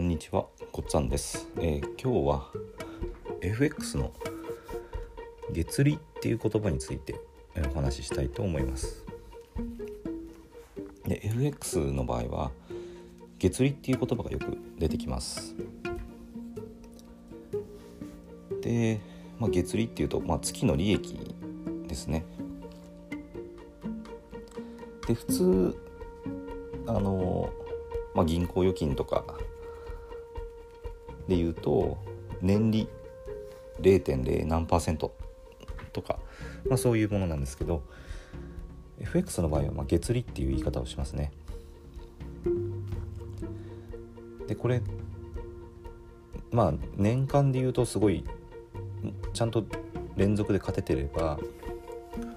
こんにちは、こっつぁんです、えー今日は FX の月利っていう言葉についてお話ししたいと思います。で FX の場合は月利っていう言葉がよく出てきます。で、まあ、月利っていうと、まあ、月の利益ですね。で普通あの、まあ、銀行預金とかで言うと年利0.0何パーセントとか、まあ、そういうものなんですけど FX の場合はまあ月利っていう言い方をしますね。でこれまあ年間で言うとすごいちゃんと連続で勝ててれば、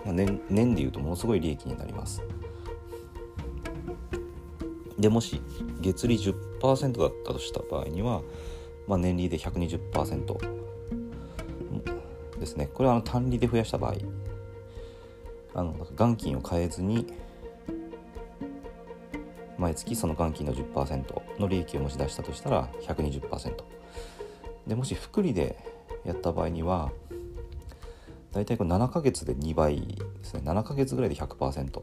まあ、年年で言うとものすごい利益になります。でもし月利10%だったとした場合には、まあ、年利で120%ですね。これはあの単利で増やした場合。あの元金を変えずに毎月その元金の10%の利益を持ち出したとしたら120%でもし複利でやった場合には大体これ7ヶ月で2倍ですね。7ヶ月ぐらいで100%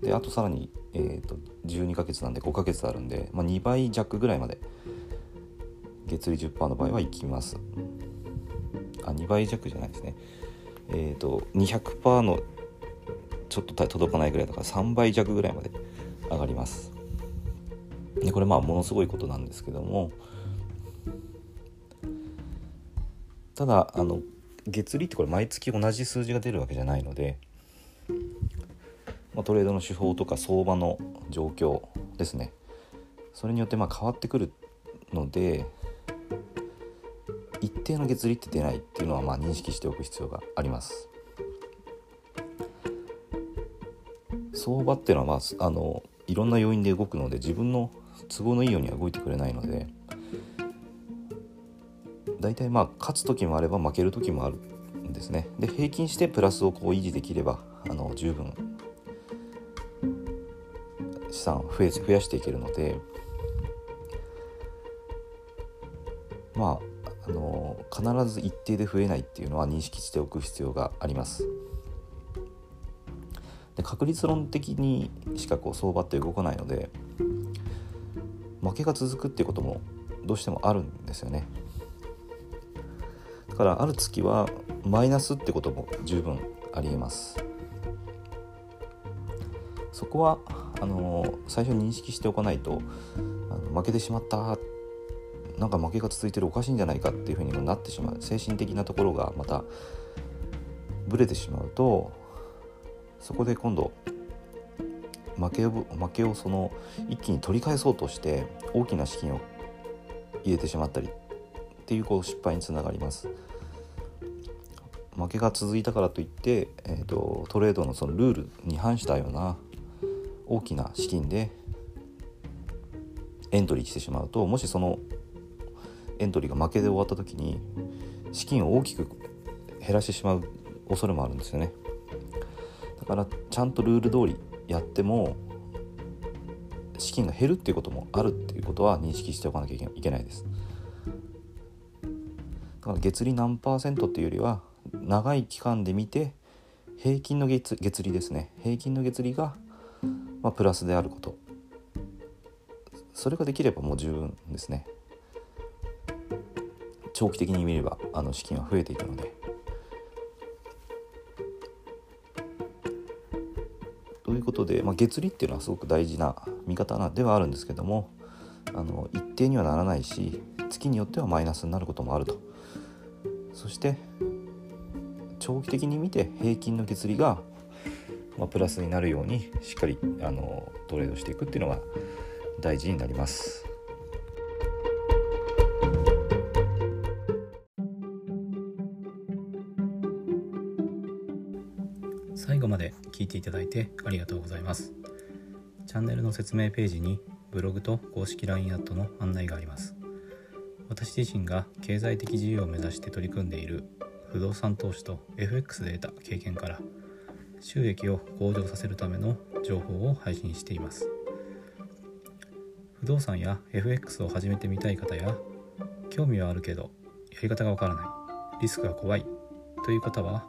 であとさらに、えー、と12ヶ月なんで5ヶ月あるんで、まあ、2倍弱ぐらいまで月利10%の場合はいきます。あ2倍弱じゃないですね。えっ、と200%のちょっと届かないぐらいだから3倍弱ぐらいまで上がります。でこれまあものすごいことなんですけども。ただあの月利ってこれ毎月同じ数字が出るわけじゃないので。まあ、トレードの手法とか相場の状況ですね。それによってまあ変わってくるので。一定の月利って出ないっていうのはまあ認識しておく必要があります。相場っていうのはまああのいろんな要因で動くので自分の都合のいいようには動いてくれないので大体まあ勝つ時もあれば負ける時もあるんですね。で平均してプラスをこう維持できればあの十分資産を増え増やしていけるのでまああの必ず一定で増えないっていうのは認識しておく必要があります。で確率論的にしかこう相場って動かないので負けが続くっていうこともどうしてもあるんですよね。だからある月はマイナスってことも十分ありえます。そこはあの最初認識しておかないとあの負けてしまったってなんか負けが続いてるおかしいんじゃないかっていうふうにもなってしまう精神的なところがまたブレてしまうとそこで今度負けを負けをその一気に取り返そうとして大きな資金を入れてしまったりっていうこう失敗につながります。負けが続いたからといって、えーと、トレードのそのルールに反したような大きな資金でエントリーしてしまうともしそのエントリーが負けで終わった時に資金を大きく減らしてしまう恐れもあるんですよね。だからちゃんとルール通りやっても資金が減るっていうこともあるっていうことは認識しておかなきゃいけないです。だから月利何パーセントっていうよりは長い期間で見て平均の月月利ですね。平均の月利がまあ、プラスであること。それができればもう十分ですね。長期的に見ればあの資金は増えていくのでということで、まあ、月利っていうのはすごく大事な見方なではあるんですけどもあの一定にはならないし月によってはマイナスになることもあるとそして長期的に見て平均の月利がまあ、プラスになるようにしっかりあのトレードしていくっていうのが大事になります。最後まで聞いていただいてありがとうございます。チャンネルの説明ページにブログと公式 LINE アットの案内があります。私自身が経済的自由を目指して取り組んでいる不動産投資と FX で得た経験から収益を向上させるための情報を配信しています。不動産や FX を始めてみたい方や興味はあるけどやり方がわからないリスクが怖いという方は